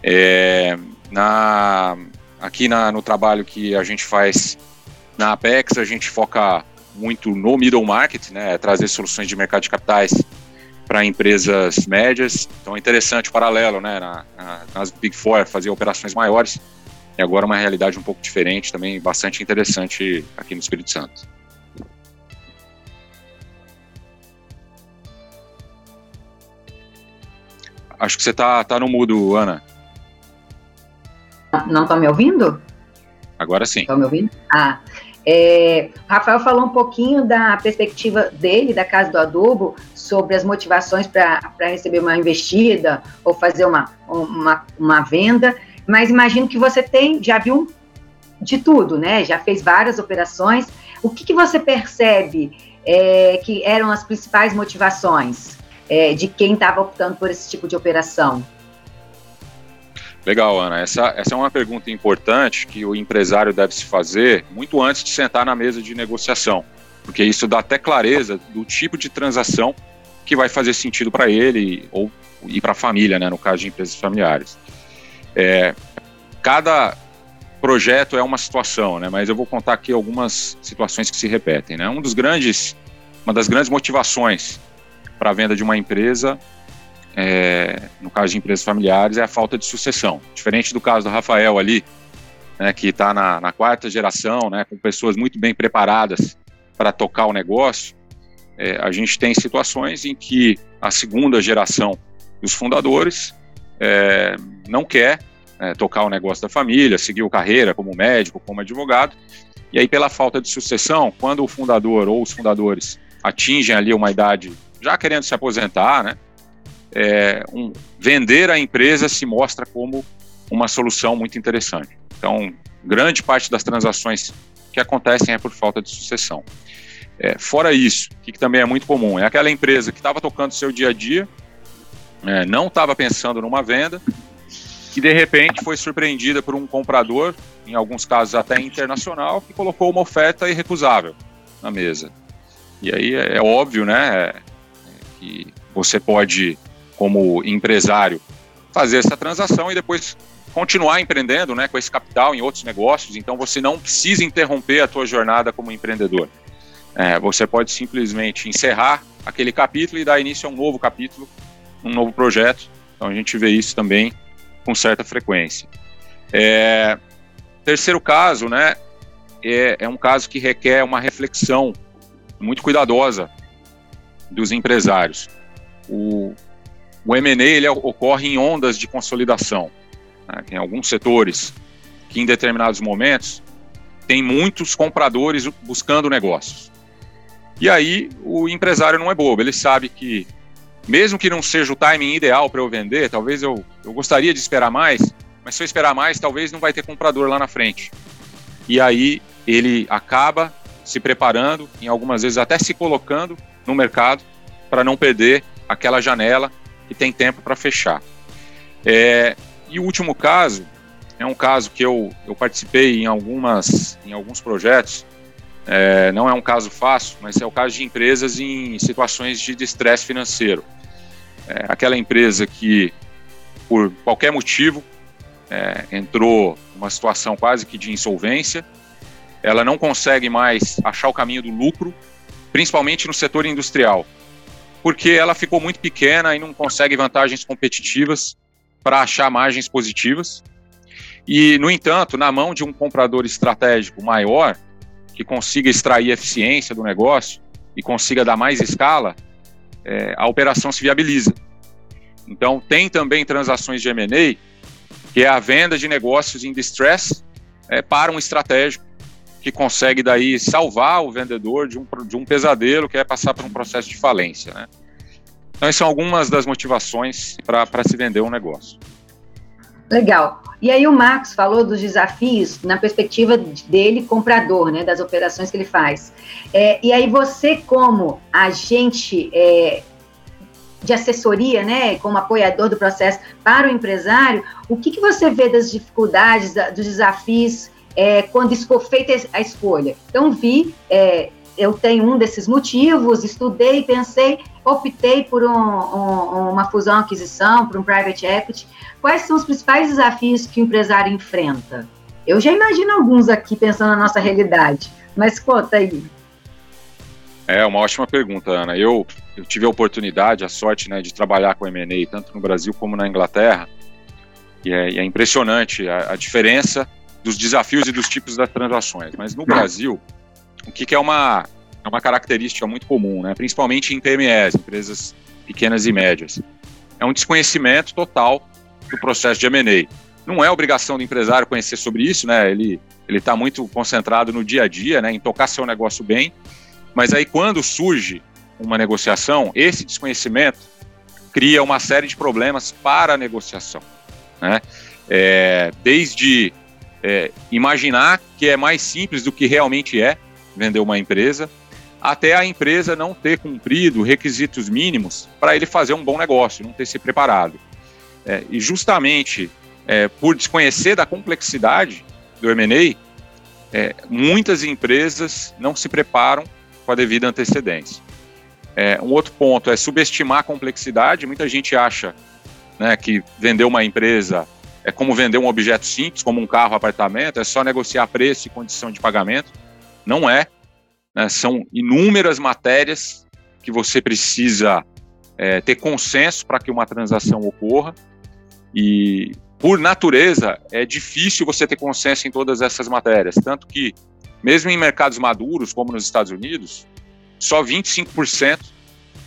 É, na, aqui na, no trabalho que a gente faz na Apex, a gente foca muito no middle market, né, trazer soluções de mercado de capitais para empresas médias. Então é interessante o paralelo, né, na, na, nas Big Four, fazer operações maiores e agora uma realidade um pouco diferente, também bastante interessante aqui no Espírito Santo. Acho que você está tá no mudo, Ana. Não está me ouvindo? Agora sim. Está me ouvindo? Ah, é, o Rafael falou um pouquinho da perspectiva dele, da Casa do Adubo, sobre as motivações para receber uma investida ou fazer uma, uma, uma venda mas imagino que você tem, já viu de tudo, né? Já fez várias operações. O que, que você percebe é, que eram as principais motivações é, de quem estava optando por esse tipo de operação? Legal, Ana. Essa, essa é uma pergunta importante que o empresário deve se fazer muito antes de sentar na mesa de negociação, porque isso dá até clareza do tipo de transação que vai fazer sentido para ele ou e para a família, né, no caso de empresas familiares. É, cada projeto é uma situação, né? Mas eu vou contar aqui algumas situações que se repetem, né? Um dos grandes, uma das grandes motivações para a venda de uma empresa, é, no caso de empresas familiares, é a falta de sucessão. Diferente do caso do Rafael ali, né, que está na, na, quarta geração, né, com pessoas muito bem preparadas para tocar o negócio, é, a gente tem situações em que a segunda geração dos fundadores é, não quer é, tocar o negócio da família, seguir carreira como médico, como advogado, e aí pela falta de sucessão, quando o fundador ou os fundadores atingem ali uma idade já querendo se aposentar, né, é, um, vender a empresa se mostra como uma solução muito interessante. Então, grande parte das transações que acontecem é por falta de sucessão. É, fora isso, que, também é muito comum, é aquela empresa que estava tocando seu dia a dia, é, não estava pensando numa venda, que de repente foi surpreendida por um comprador, em alguns casos até internacional, que colocou uma oferta irrecusável na mesa. E aí é, é óbvio, né, que você pode, como empresário, fazer essa transação e depois continuar empreendendo, né, com esse capital em outros negócios. Então você não precisa interromper a tua jornada como empreendedor. É, você pode simplesmente encerrar aquele capítulo e dar início a um novo capítulo um novo projeto. Então a gente vê isso também com certa frequência. É, terceiro caso, né, é, é um caso que requer uma reflexão muito cuidadosa dos empresários. O, o M&A ele ocorre em ondas de consolidação. Né? Tem alguns setores que em determinados momentos tem muitos compradores buscando negócios. E aí o empresário não é bobo, ele sabe que mesmo que não seja o timing ideal para eu vender, talvez eu, eu gostaria de esperar mais, mas se eu esperar mais, talvez não vai ter comprador lá na frente. E aí ele acaba se preparando, em algumas vezes até se colocando no mercado para não perder aquela janela que tem tempo para fechar. É, e o último caso é um caso que eu, eu participei em, algumas, em alguns projetos. É, não é um caso fácil, mas é o caso de empresas em situações de estresse financeiro. É, aquela empresa que, por qualquer motivo, é, entrou numa situação quase que de insolvência, ela não consegue mais achar o caminho do lucro, principalmente no setor industrial porque ela ficou muito pequena e não consegue vantagens competitivas para achar margens positivas. E, no entanto, na mão de um comprador estratégico maior, que consiga extrair eficiência do negócio e consiga dar mais escala, é, a operação se viabiliza. Então, tem também transações de M&A, que é a venda de negócios em distress é, para um estratégico que consegue daí salvar o vendedor de um, de um pesadelo que é passar por um processo de falência. Né? Então, essas são algumas das motivações para se vender um negócio. Legal. E aí o Marcos falou dos desafios na perspectiva dele, comprador, né, das operações que ele faz. É, e aí você, como agente é, de assessoria, né, como apoiador do processo para o empresário, o que, que você vê das dificuldades, dos desafios é, quando for feita a escolha. Então, vi, é, eu tenho um desses motivos, estudei, pensei, optei por um, um, uma fusão aquisição, por um private equity. Quais são os principais desafios que o empresário enfrenta? Eu já imagino alguns aqui pensando na nossa realidade, mas conta aí. É uma ótima pergunta, Ana. Eu, eu tive a oportunidade, a sorte né, de trabalhar com M&A tanto no Brasil como na Inglaterra, e é, e é impressionante a, a diferença dos desafios e dos tipos das transações. Mas no Brasil, o que, que é, uma, é uma característica muito comum, né? principalmente em PMEs, empresas pequenas e médias, é um desconhecimento total do processo de M&A. Não é obrigação do empresário conhecer sobre isso, né? Ele está muito concentrado no dia a dia, né, em tocar seu negócio bem. Mas aí quando surge uma negociação, esse desconhecimento cria uma série de problemas para a negociação, né? É, desde é, imaginar que é mais simples do que realmente é vender uma empresa, até a empresa não ter cumprido requisitos mínimos para ele fazer um bom negócio, não ter se preparado. É, e justamente é, por desconhecer da complexidade do M&A, é, muitas empresas não se preparam com a devida antecedência. É, um outro ponto é subestimar a complexidade. Muita gente acha né, que vender uma empresa é como vender um objeto simples, como um carro, um apartamento, é só negociar preço e condição de pagamento. Não é. Né? São inúmeras matérias que você precisa é, ter consenso para que uma transação ocorra. E, por natureza, é difícil você ter consenso em todas essas matérias. Tanto que, mesmo em mercados maduros, como nos Estados Unidos, só 25%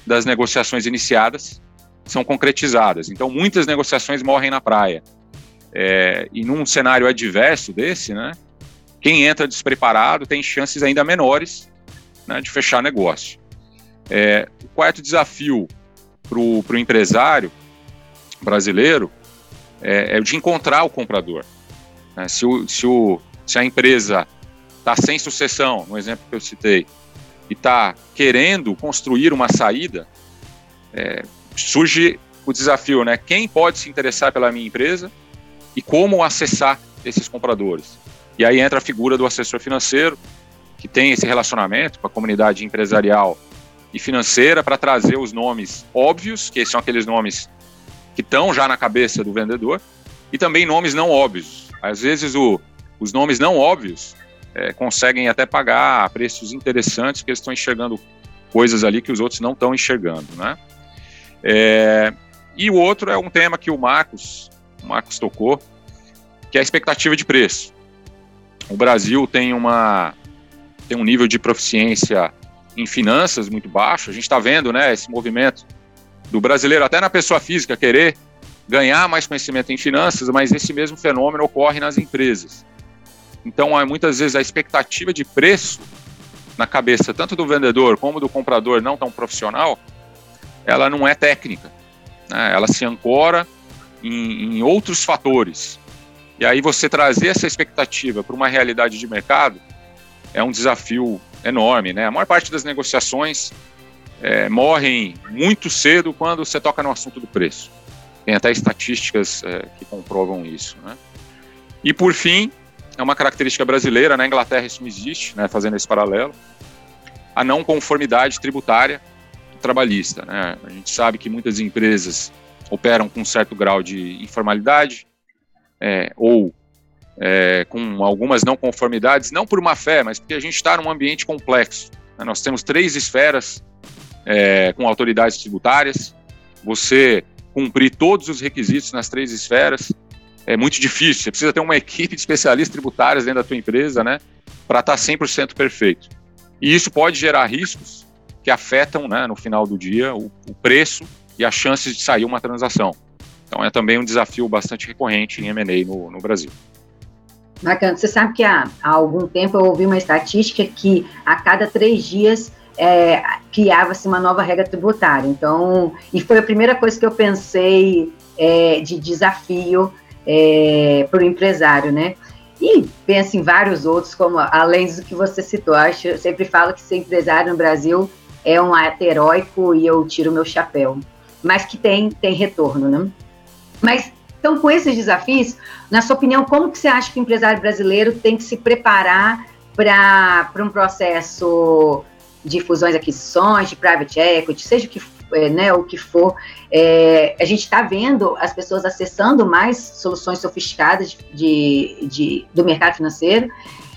das negociações iniciadas são concretizadas. Então, muitas negociações morrem na praia. É, e num cenário adverso desse, né, quem entra despreparado tem chances ainda menores né, de fechar negócio. É, o quarto desafio para o empresário brasileiro é, é, de encontrar o comprador. Né? Se, o, se, o, se a empresa está sem sucessão, no exemplo que eu citei, e está querendo construir uma saída, é, surge o desafio, né? Quem pode se interessar pela minha empresa e como acessar esses compradores. E aí entra a figura do assessor financeiro, que tem esse relacionamento com a comunidade empresarial e financeira para trazer os nomes óbvios, que são aqueles nomes que estão já na cabeça do vendedor, e também nomes não óbvios. Às vezes o, os nomes não óbvios é, conseguem até pagar preços interessantes, porque eles estão enxergando coisas ali que os outros não estão enxergando, né? É, e o outro é um tema que o Marcos o Marcos tocou, que é a expectativa de preço. o Brasil tem, uma, tem um nível de proficiência em finanças muito baixo. A gente está vendo né, esse movimento do brasileiro, até na pessoa física, querer ganhar mais conhecimento em finanças, mas esse mesmo fenômeno ocorre nas empresas. Então, muitas vezes a expectativa de preço na cabeça tanto do vendedor como do comprador não tão profissional, ela não é técnica. Né? Ela se ancora em, em outros fatores. E aí você trazer essa expectativa para uma realidade de mercado é um desafio enorme. Né? A maior parte das negociações é, morrem muito cedo quando você toca no assunto do preço. Tem até estatísticas é, que comprovam isso. Né? E por fim, é uma característica brasileira, na Inglaterra isso não existe, né, fazendo esse paralelo, a não conformidade tributária trabalhista. Né? A gente sabe que muitas empresas operam com um certo grau de informalidade é, ou é, com algumas não conformidades, não por má fé, mas porque a gente está num ambiente complexo. Né? Nós temos três esferas é, com autoridades tributárias, você cumprir todos os requisitos nas três esferas é muito difícil. Você precisa ter uma equipe de especialistas tributários dentro da tua empresa, né, para estar 100% perfeito. E isso pode gerar riscos que afetam, né, no final do dia, o, o preço e as chances de sair uma transação. Então é também um desafio bastante recorrente em M&A no, no Brasil. Bacana. Você sabe que há, há, algum tempo eu ouvi uma estatística que a cada três dias é, criava-se uma nova regra tributária. Então, e foi a primeira coisa que eu pensei é, de desafio é, para o empresário, né? E pensa em vários outros, como além do que você citou. Acho, eu sempre falo que ser empresário no Brasil é um ato heróico e eu tiro meu chapéu. Mas que tem, tem retorno, né? Mas então, com esses desafios, na sua opinião, como que você acha que o empresário brasileiro tem que se preparar para um processo de fusões e aquisições, de private equity, seja o que, é, né, o que for, é, a gente está vendo as pessoas acessando mais soluções sofisticadas de, de do mercado financeiro.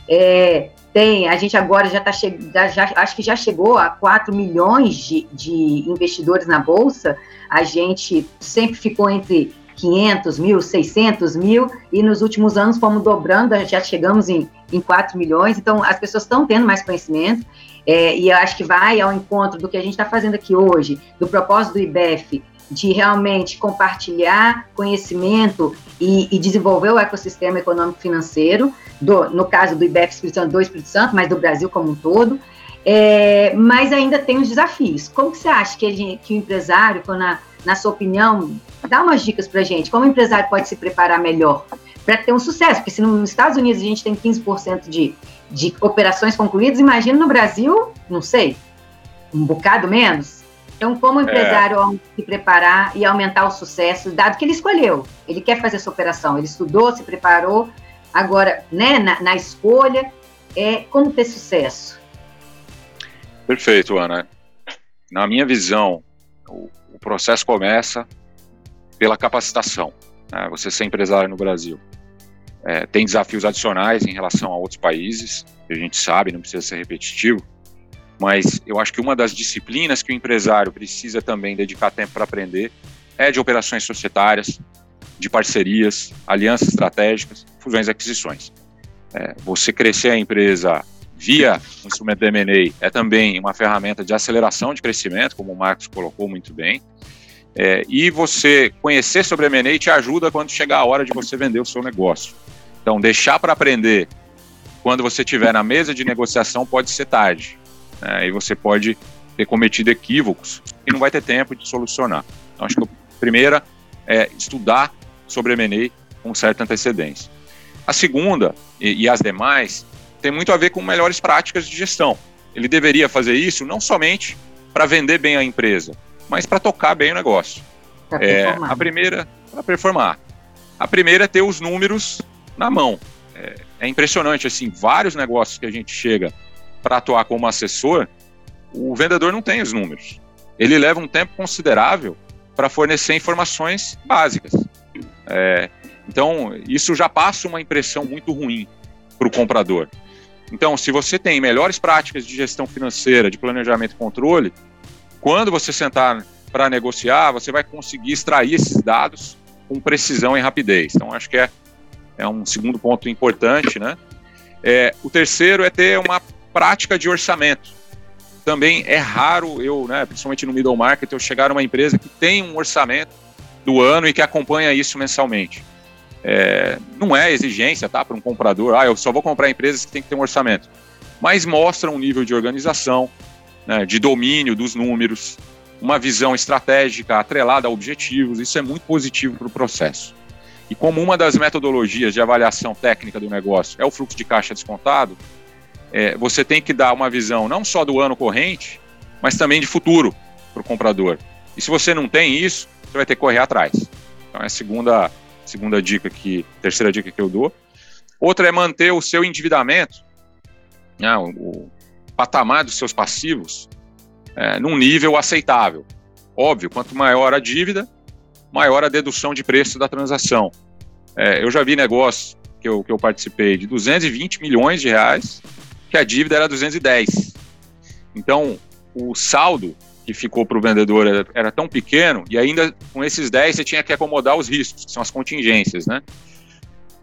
É, tem, a gente agora já está chegando, acho que já chegou a 4 milhões de, de investidores na Bolsa. A gente sempre ficou entre 500 mil, 600 mil, e nos últimos anos fomos dobrando, já chegamos em, em 4 milhões, então as pessoas estão tendo mais conhecimento, é, e eu acho que vai ao encontro do que a gente está fazendo aqui hoje, do propósito do IBEF, de realmente compartilhar conhecimento e, e desenvolver o ecossistema econômico financeiro, do, no caso do IBEF Espírito Santo, do Espírito Santo, mas do Brasil como um todo, é, mas ainda tem os desafios. Como que você acha que, ele, que o empresário, quando a, na sua opinião, dá umas dicas para gente. Como o empresário pode se preparar melhor para ter um sucesso? Porque se nos Estados Unidos a gente tem 15% de, de operações concluídas, imagina no Brasil, não sei, um bocado menos. Então, como o empresário é. se preparar e aumentar o sucesso, dado que ele escolheu, ele quer fazer essa operação, ele estudou, se preparou, agora, né, na, na escolha, é como ter sucesso. Perfeito, Ana. Na minha visão, o, o processo começa pela capacitação. Né? Você ser empresário no Brasil. É, tem desafios adicionais em relação a outros países, a gente sabe, não precisa ser repetitivo, mas eu acho que uma das disciplinas que o empresário precisa também dedicar tempo para aprender é de operações societárias, de parcerias, alianças estratégicas, fusões e aquisições. É, você crescer a empresa via instrumento de M&A é também uma ferramenta de aceleração de crescimento, como o Marcos colocou muito bem. É, e você conhecer sobre M&A te ajuda quando chegar a hora de você vender o seu negócio. Então, deixar para aprender quando você estiver na mesa de negociação pode ser tarde. Né? E você pode ter cometido equívocos e não vai ter tempo de solucionar. Então, acho que a primeira é estudar sobre M&A com certa antecedência. A segunda, e, e as demais, tem muito a ver com melhores práticas de gestão. Ele deveria fazer isso não somente para vender bem a empresa, mas para tocar bem o negócio. É, a primeira, para performar. A primeira é ter os números na mão. É, é impressionante, assim, vários negócios que a gente chega para atuar como assessor, o vendedor não tem os números. Ele leva um tempo considerável para fornecer informações básicas. É, então, isso já passa uma impressão muito ruim para o comprador. Então, se você tem melhores práticas de gestão financeira, de planejamento e controle, quando você sentar para negociar, você vai conseguir extrair esses dados com precisão e rapidez. Então, acho que é, é um segundo ponto importante, né? É, o terceiro é ter uma prática de orçamento. Também é raro eu, né, principalmente no middle market, eu chegar a uma empresa que tem um orçamento do ano e que acompanha isso mensalmente. É, não é exigência, tá, para um comprador. Ah, eu só vou comprar empresas que tem que ter um orçamento. Mas mostra um nível de organização, né, de domínio dos números, uma visão estratégica atrelada a objetivos. Isso é muito positivo para o processo. E como uma das metodologias de avaliação técnica do negócio é o fluxo de caixa descontado, é, você tem que dar uma visão não só do ano corrente, mas também de futuro para o comprador. E se você não tem isso, você vai ter que correr atrás. Então é a segunda, segunda dica que, terceira dica que eu dou. Outra é manter o seu endividamento, né, o, o patamar dos seus passivos, é, num nível aceitável. Óbvio, quanto maior a dívida, maior a dedução de preço da transação. É, eu já vi negócios que eu, que eu participei de 220 milhões de reais, que a dívida era 210. Então, o saldo que ficou para o vendedor era, era, tão pequeno, e ainda com esses 10 você tinha que acomodar os riscos, que são as contingências, né?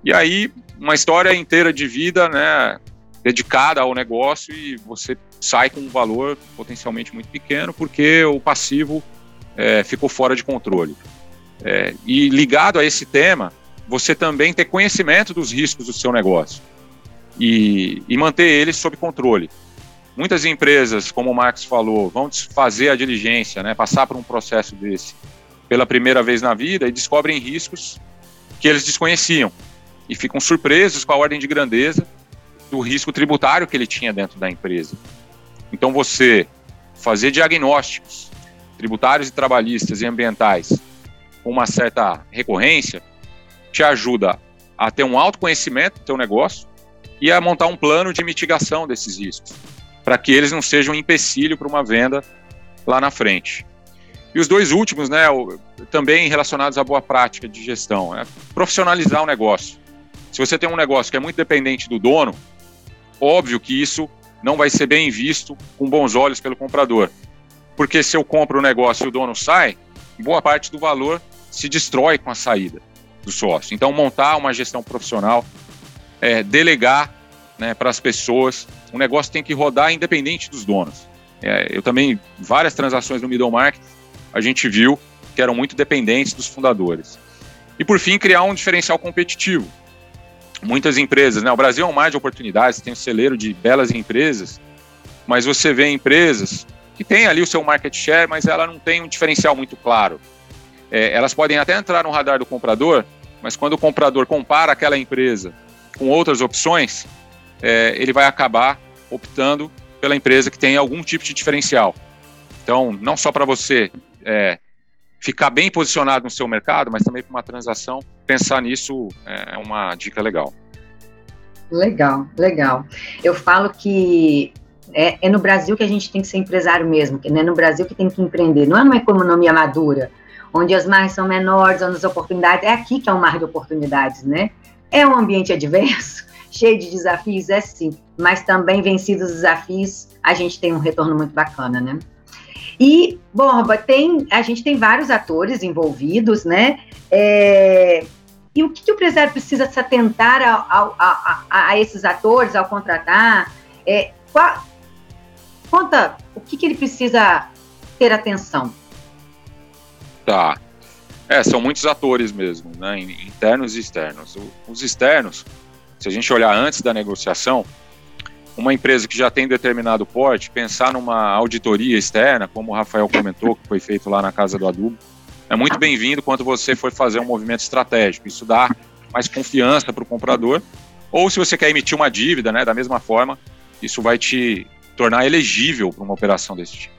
E aí, uma história inteira de vida, né, dedicada ao negócio, e você sai com um valor potencialmente muito pequeno, porque o passivo é, ficou fora de controle. É, e ligado a esse tema, você também ter conhecimento dos riscos do seu negócio e, e manter eles sob controle. Muitas empresas, como o Marcos falou, vão fazer a diligência, né, passar por um processo desse pela primeira vez na vida e descobrem riscos que eles desconheciam e ficam surpresos com a ordem de grandeza do risco tributário que ele tinha dentro da empresa. Então, você fazer diagnósticos tributários e trabalhistas e ambientais com uma certa recorrência, te ajuda a ter um autoconhecimento do teu negócio e a montar um plano de mitigação desses riscos, para que eles não sejam um empecilho para uma venda lá na frente. E os dois últimos, né, também relacionados à boa prática de gestão, é profissionalizar o negócio. Se você tem um negócio que é muito dependente do dono, óbvio que isso não vai ser bem visto com bons olhos pelo comprador. Porque se eu compro o negócio e o dono sai, boa parte do valor se destrói com a saída do sócio. Então, montar uma gestão profissional, é, delegar né, para as pessoas, o negócio tem que rodar independente dos donos. É, eu também, várias transações no middle market, a gente viu que eram muito dependentes dos fundadores. E, por fim, criar um diferencial competitivo. Muitas empresas, né, o Brasil é um mar de oportunidades, tem um celeiro de belas empresas, mas você vê empresas que têm ali o seu market share, mas ela não tem um diferencial muito claro é, elas podem até entrar no radar do comprador, mas quando o comprador compara aquela empresa com outras opções, é, ele vai acabar optando pela empresa que tem algum tipo de diferencial. Então, não só para você é, ficar bem posicionado no seu mercado, mas também para uma transação, pensar nisso é, é uma dica legal. Legal, legal. Eu falo que é, é, no Brasil que a gente tem que ser empresário mesmo, que é no Brasil que tem que empreender. Não é uma economia madura onde as margens são menores, onde as oportunidades. É aqui que é um mar de oportunidades, né? É um ambiente adverso, cheio de desafios, é sim, mas também vencidos os desafios, a gente tem um retorno muito bacana, né? E, Borba, tem, a gente tem vários atores envolvidos, né? É, e o que, que, o empresário precisa se atentar a, a, a, a esses atores ao contratar? É, qual, conta o que, que ele precisa ter atenção. Tá. É, são muitos atores mesmo, né? Internos e externos. Os externos, se a gente olhar antes da negociação, uma empresa que já tem determinado porte, pensar numa auditoria externa, como o Rafael comentou, que foi feito lá na Casa do Adubo, é muito bem-vindo quando você for fazer um movimento estratégico. Isso dá mais confiança para o comprador. Ou se você quer emitir uma dívida, né, da mesma forma, isso vai te tornar elegível para uma operação desse tipo.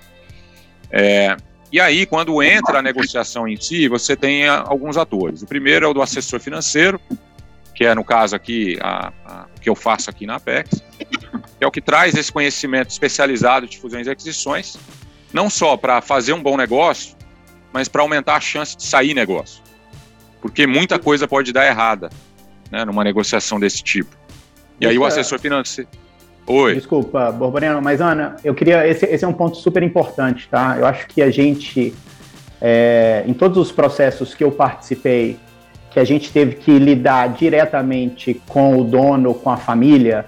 É, e aí, quando entra a negociação em si, você tem alguns atores. O primeiro é o do assessor financeiro, que é, no caso aqui, a, a, o que eu faço aqui na Apex, que é o que traz esse conhecimento especializado de fusões e aquisições, não só para fazer um bom negócio, mas para aumentar a chance de sair negócio. Porque muita coisa pode dar errada né, numa negociação desse tipo. E aí o assessor financeiro Oi. Desculpa, Borboreno, mas Ana, eu queria. Esse, esse é um ponto super importante, tá? Eu acho que a gente, é, em todos os processos que eu participei, que a gente teve que lidar diretamente com o dono, com a família,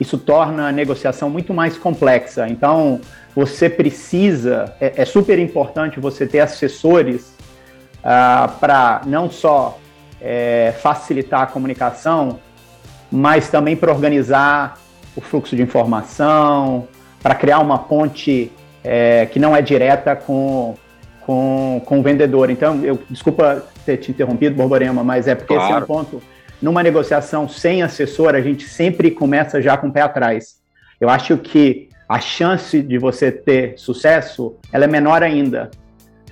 isso torna a negociação muito mais complexa. Então, você precisa, é, é super importante você ter assessores ah, para não só é, facilitar a comunicação, mas também para organizar o fluxo de informação, para criar uma ponte é, que não é direta com, com, com o vendedor. Então, eu desculpa ter te interrompido, Borborema, mas é porque claro. esse é um ponto. Numa negociação sem assessor, a gente sempre começa já com o pé atrás. Eu acho que a chance de você ter sucesso ela é menor ainda,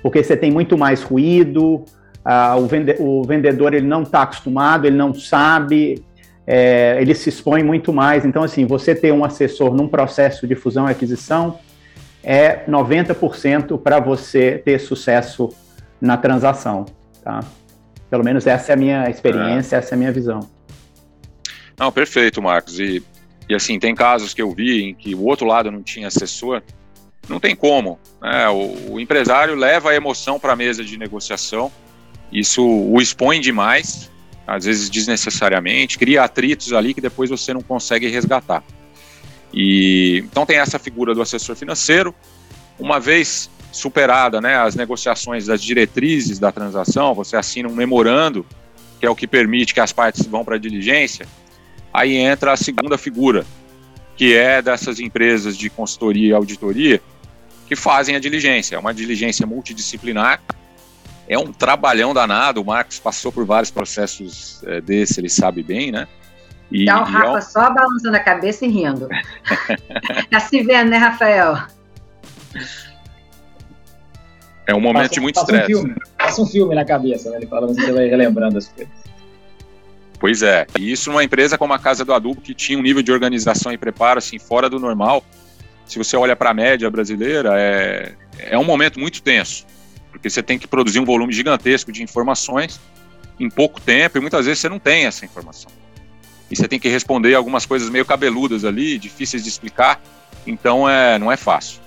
porque você tem muito mais ruído, uh, o, vende o, vendedor ele não está acostumado, ele não sabe, é, ele se expõe muito mais. Então, assim, você ter um assessor num processo de fusão e aquisição é 90% para você ter sucesso na transação, tá? Pelo menos essa é a minha experiência, é. essa é a minha visão. Não, perfeito, Marcos. E, e assim, tem casos que eu vi em que o outro lado não tinha assessor, não tem como. Né? O, o empresário leva a emoção para a mesa de negociação, isso o expõe demais, às vezes desnecessariamente, cria atritos ali que depois você não consegue resgatar. E então tem essa figura do assessor financeiro. Uma vez superada, né, as negociações das diretrizes da transação, você assina um memorando, que é o que permite que as partes vão para a diligência. Aí entra a segunda figura, que é dessas empresas de consultoria e auditoria que fazem a diligência. É uma diligência multidisciplinar. É um trabalhão danado. O Marcos passou por vários processos é, desse, ele sabe bem, né? E, o Rafa é um... só balançando a cabeça e rindo. *laughs* tá se vendo, né, Rafael? É um momento passa, de muito estresse. Um passa um filme na cabeça, né? Ele assim, você vai relembrando as coisas. Pois é, e isso numa empresa como a Casa do Adubo, que tinha um nível de organização e preparo assim, fora do normal. Se você olha para a média brasileira, é, é um momento muito tenso, porque você tem que produzir um volume gigantesco de informações em pouco tempo e muitas vezes você não tem essa informação e você tem que responder algumas coisas meio cabeludas ali, difíceis de explicar, então é, não é fácil.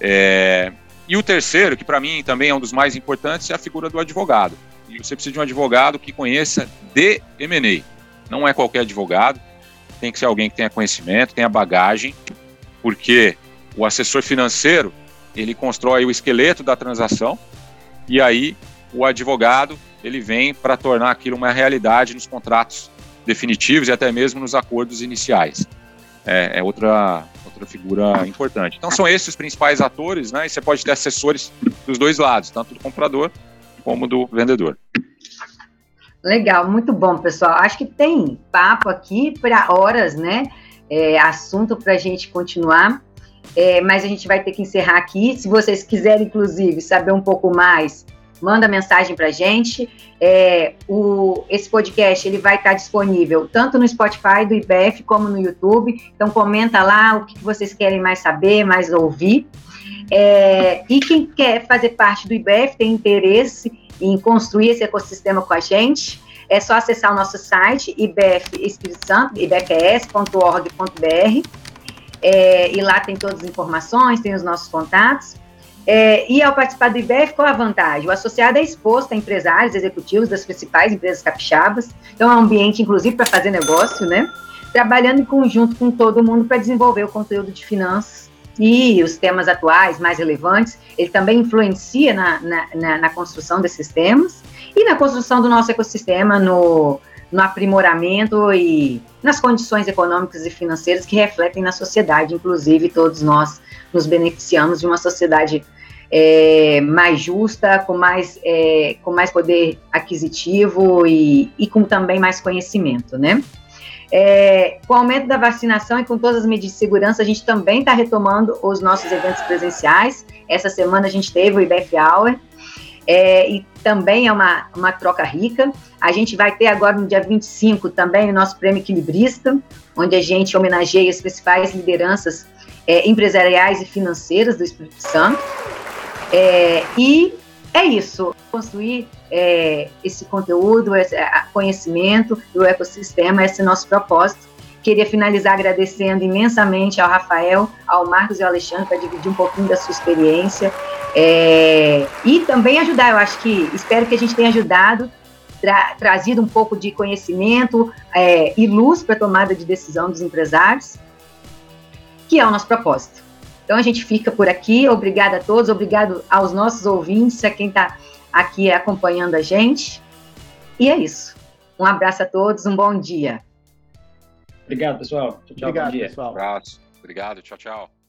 É, e o terceiro, que para mim também é um dos mais importantes, é a figura do advogado. E você precisa de um advogado que conheça de M&A. Não é qualquer advogado, tem que ser alguém que tenha conhecimento, tenha bagagem, porque o assessor financeiro, ele constrói o esqueleto da transação e aí o advogado, ele vem para tornar aquilo uma realidade nos contratos definitivos e até mesmo nos acordos iniciais. É, é, outra, outra figura importante. Então são esses os principais atores, né? E você pode ter assessores dos dois lados, tanto do comprador como do vendedor. Legal, muito bom, pessoal. Acho que tem papo aqui para horas, né? É, assunto para a gente continuar. É, mas a gente vai ter que encerrar aqui. Se vocês quiserem, inclusive, saber um pouco mais manda mensagem para gente. É, o, esse podcast ele vai estar disponível tanto no Spotify do IBF como no YouTube. Então comenta lá o que vocês querem mais saber, mais ouvir. É, e quem quer fazer parte do IBF tem interesse em construir esse ecossistema com a gente, é só acessar o nosso site IBF Espírito Santo, ibfes.org.br. É, e lá tem todas as informações, tem os nossos contatos. É, e ao participar do IBEF, qual a vantagem? O associado é exposto a empresários executivos das principais empresas capixabas, então é um ambiente, inclusive, para fazer negócio, né? Trabalhando em conjunto com todo mundo para desenvolver o conteúdo de finanças e os temas atuais mais relevantes. Ele também influencia na, na, na, na construção desses temas e na construção do nosso ecossistema, no, no aprimoramento e nas condições econômicas e financeiras que refletem na sociedade, inclusive todos nós nos beneficiamos de uma sociedade é, mais justa, com mais, é, com mais poder aquisitivo e, e com também mais conhecimento, né? É, com o aumento da vacinação e com todas as medidas de segurança, a gente também está retomando os nossos eventos presenciais. Essa semana a gente teve o IBF Hour, é, e também é uma, uma troca rica. A gente vai ter agora no dia 25 também o nosso prêmio equilibrista, onde a gente homenageia as principais lideranças é, empresariais e financeiras do Espírito Santo. É, e é isso, construir é, esse conteúdo, esse conhecimento do ecossistema, esse é nosso propósito. Queria finalizar agradecendo imensamente ao Rafael, ao Marcos e ao Alexandre para dividir um pouquinho da sua experiência é, e também ajudar. Eu acho que espero que a gente tenha ajudado, tra trazido um pouco de conhecimento é, e luz para a tomada de decisão dos empresários, que é o nosso propósito. Então a gente fica por aqui. Obrigada a todos, obrigado aos nossos ouvintes, a quem está aqui acompanhando a gente. E é isso. Um abraço a todos, um bom dia. Obrigado, pessoal. Tchau, tchau Obrigado, pessoal. Um abraço. Obrigado. Tchau, tchau.